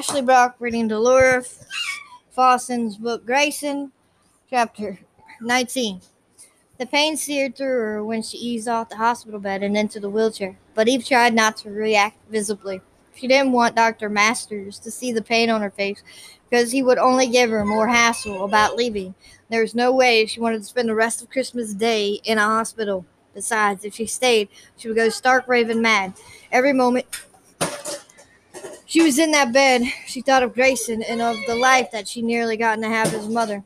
Ashley Brock reading Delores Fossen's book Grayson, chapter 19. The pain seared through her when she eased off the hospital bed and into the wheelchair, but Eve tried not to react visibly. She didn't want Dr. Masters to see the pain on her face because he would only give her more hassle about leaving. There was no way she wanted to spend the rest of Christmas Day in a hospital. Besides, if she stayed, she would go stark raving mad. Every moment she was in that bed, she thought of Grayson and of the life that she nearly gotten to have as mother.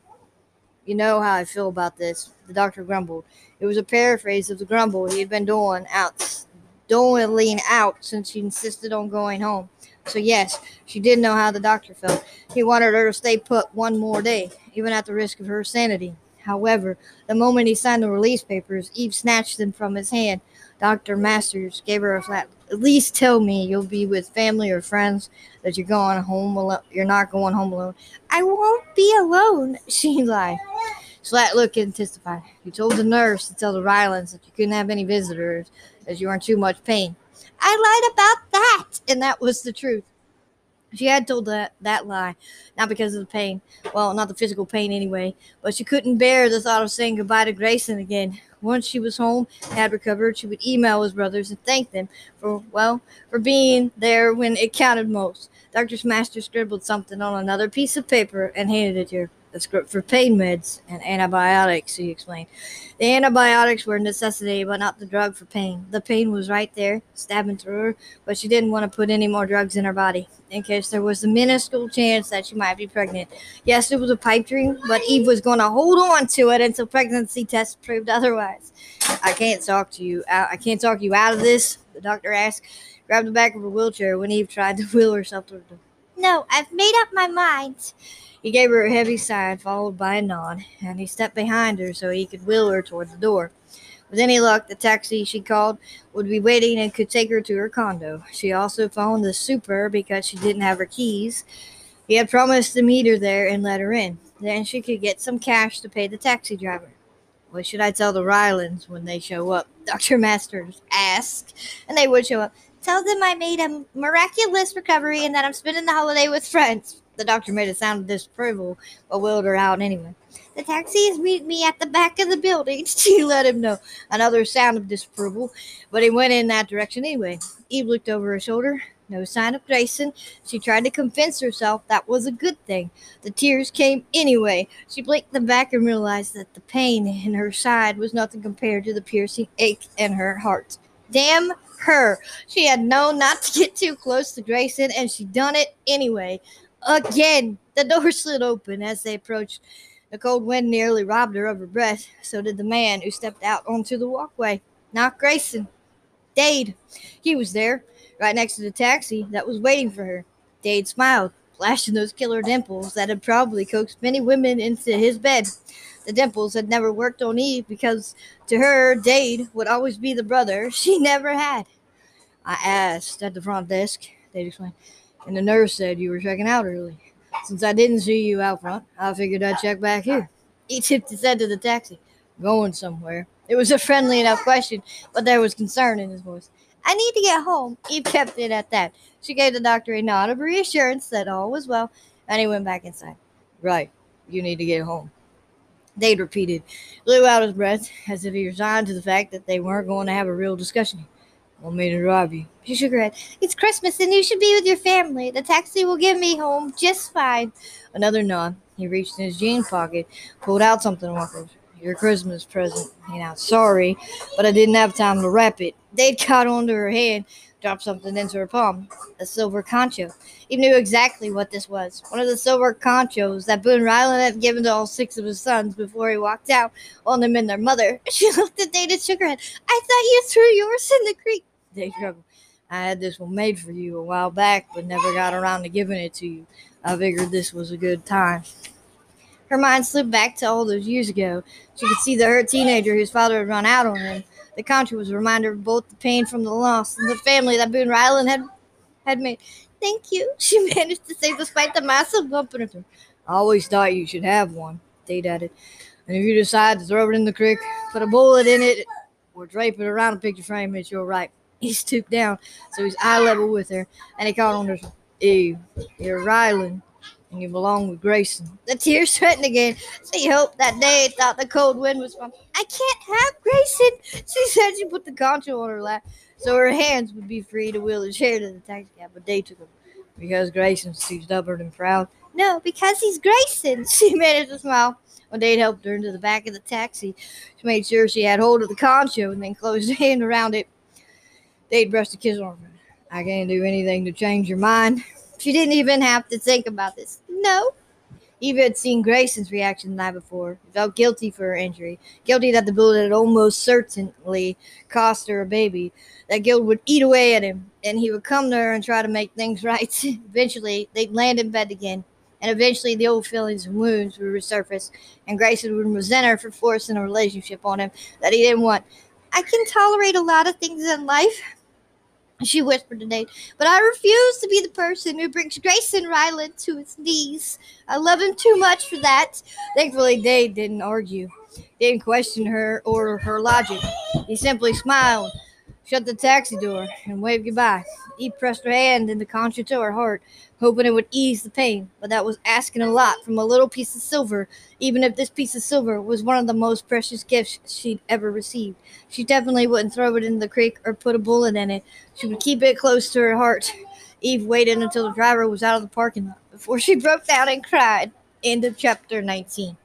You know how I feel about this, the doctor grumbled. It was a paraphrase of the grumble he had been doing out doling out since she insisted on going home. So yes, she did know how the doctor felt. He wanted her to stay put one more day, even at the risk of her sanity. However, the moment he signed the release papers, Eve snatched them from his hand. Dr. Masters gave her a flat. At least tell me you'll be with family or friends that you're going home alone. You're not going home alone. I won't be alone, she lied. Slat looked and testified. You told the nurse to tell the Rylands that you couldn't have any visitors as you were in too much pain. I lied about that, and that was the truth. She had told that, that lie, not because of the pain. Well, not the physical pain anyway, but she couldn't bear the thought of saying goodbye to Grayson again. Once she was home had recovered, she would email his brothers and thank them for, well, for being there when it counted most. Dr. Master scribbled something on another piece of paper and handed it to her the script for pain meds and antibiotics, he explained. The antibiotics were a necessity, but not the drug for pain. The pain was right there, stabbing through her, but she didn't want to put any more drugs in her body, in case there was a minuscule chance that she might be pregnant. Yes, it was a pipe dream, but Eve was going to hold on to it until pregnancy tests proved otherwise. I can't talk to you. I can't talk you out of this, the doctor asked. Grabbed the back of her wheelchair when Eve tried to wheel herself to the. No, I've made up my mind. He gave her a heavy sigh, followed by a nod, and he stepped behind her so he could wheel her toward the door. With any luck, the taxi she called would be waiting and could take her to her condo. She also phoned the super because she didn't have her keys. He had promised to meet her there and let her in. Then she could get some cash to pay the taxi driver. What should I tell the Rylands when they show up? Dr. Masters asked, and they would show up. Tell them I made a miraculous recovery and that I'm spending the holiday with friends. The doctor made a sound of disapproval, but wheeled her out anyway. The taxi is meeting me at the back of the building. She let him know. Another sound of disapproval, but he went in that direction anyway. Eve looked over her shoulder. No sign of Grayson. She tried to convince herself that was a good thing. The tears came anyway. She blinked them back and realized that the pain in her side was nothing compared to the piercing ache in her heart. Damn her. She had known not to get too close to Grayson, and she done it anyway. Again, the door slid open as they approached. The cold wind nearly robbed her of her breath. So did the man who stepped out onto the walkway. Not Grayson. Dade. He was there, right next to the taxi that was waiting for her. Dade smiled, flashing those killer dimples that had probably coaxed many women into his bed. The dimples had never worked on Eve because to her, Dade would always be the brother she never had. I asked at the front desk, Dade explained and the nurse said you were checking out early. Since I didn't see you out front, I figured I'd check back here. He tipped his head to the taxi. Going somewhere. It was a friendly enough question, but there was concern in his voice. I need to get home. Eve kept it at that. She gave the doctor a nod of reassurance that all was well, and he went back inside. Right. You need to get home. Dade repeated, blew out his breath as if he resigned to the fact that they weren't going to have a real discussion. Want me to drive you? She shook her head. It's Christmas and you should be with your family. The taxi will get me home just fine. Another nod. He reached in his jean pocket, pulled out something and walked over. Your Christmas present. You know, sorry, but I didn't have time to wrap it. They'd caught onto her hand, dropped something into her palm. A silver concho. He knew exactly what this was. One of the silver conchos that Boone Ryland had given to all six of his sons before he walked out on them and their mother. She looked at Dade and shook her head. I thought you threw yours in the creek. Dade struggled. I had this one made for you a while back, but never got around to giving it to you. I figured this was a good time. Her mind slipped back to all those years ago. She could see the hurt teenager whose father had run out on him. The country was a reminder of both the pain from the loss and the family that Boone Ryland had had made. Thank you, she managed to say despite the massive bump in her throat. I always thought you should have one, Dade added. And if you decide to throw it in the creek, put a bullet in it, or drape it around a picture frame, it's your right. He stooped down so he's eye level with her, and he caught on her. Eve, you're Ryland, and you belong with Grayson. The tears threatened again. She hoped that Dade thought the cold wind was from. I can't have Grayson. She said she put the concho on her lap so her hands would be free to wheel the chair to the taxi cab, but they took him because Grayson's too stubborn and proud. No, because he's Grayson. She managed to smile when Dade helped her into the back of the taxi. She made sure she had hold of the concho and then closed her hand around it. Dade brushed a kiss on her. I can't do anything to change your mind. She didn't even have to think about this. No. Eva had seen Grayson's reaction the night before. He felt guilty for her injury, guilty that the bullet had almost certainly cost her a baby. That guilt would eat away at him, and he would come to her and try to make things right. eventually, they'd land in bed again, and eventually the old feelings and wounds would resurface, and Grayson would resent her for forcing a relationship on him that he didn't want. I can tolerate a lot of things in life, she whispered to Dade, but I refuse to be the person who brings Grayson Ryland to his knees. I love him too much for that. Thankfully, Dade didn't argue. Didn't question her or her logic. He simply smiled, shut the taxi door, and waved goodbye. He pressed her hand in the concho to her heart, hoping it would ease the pain, but that was asking a lot from a little piece of silver, even if this piece of silver was one of the most precious gifts she'd ever received. She definitely wouldn't throw it in the creek or put a bullet in it. She would keep it close to her heart. Eve waited until the driver was out of the parking lot before she broke down and cried. End of chapter 19.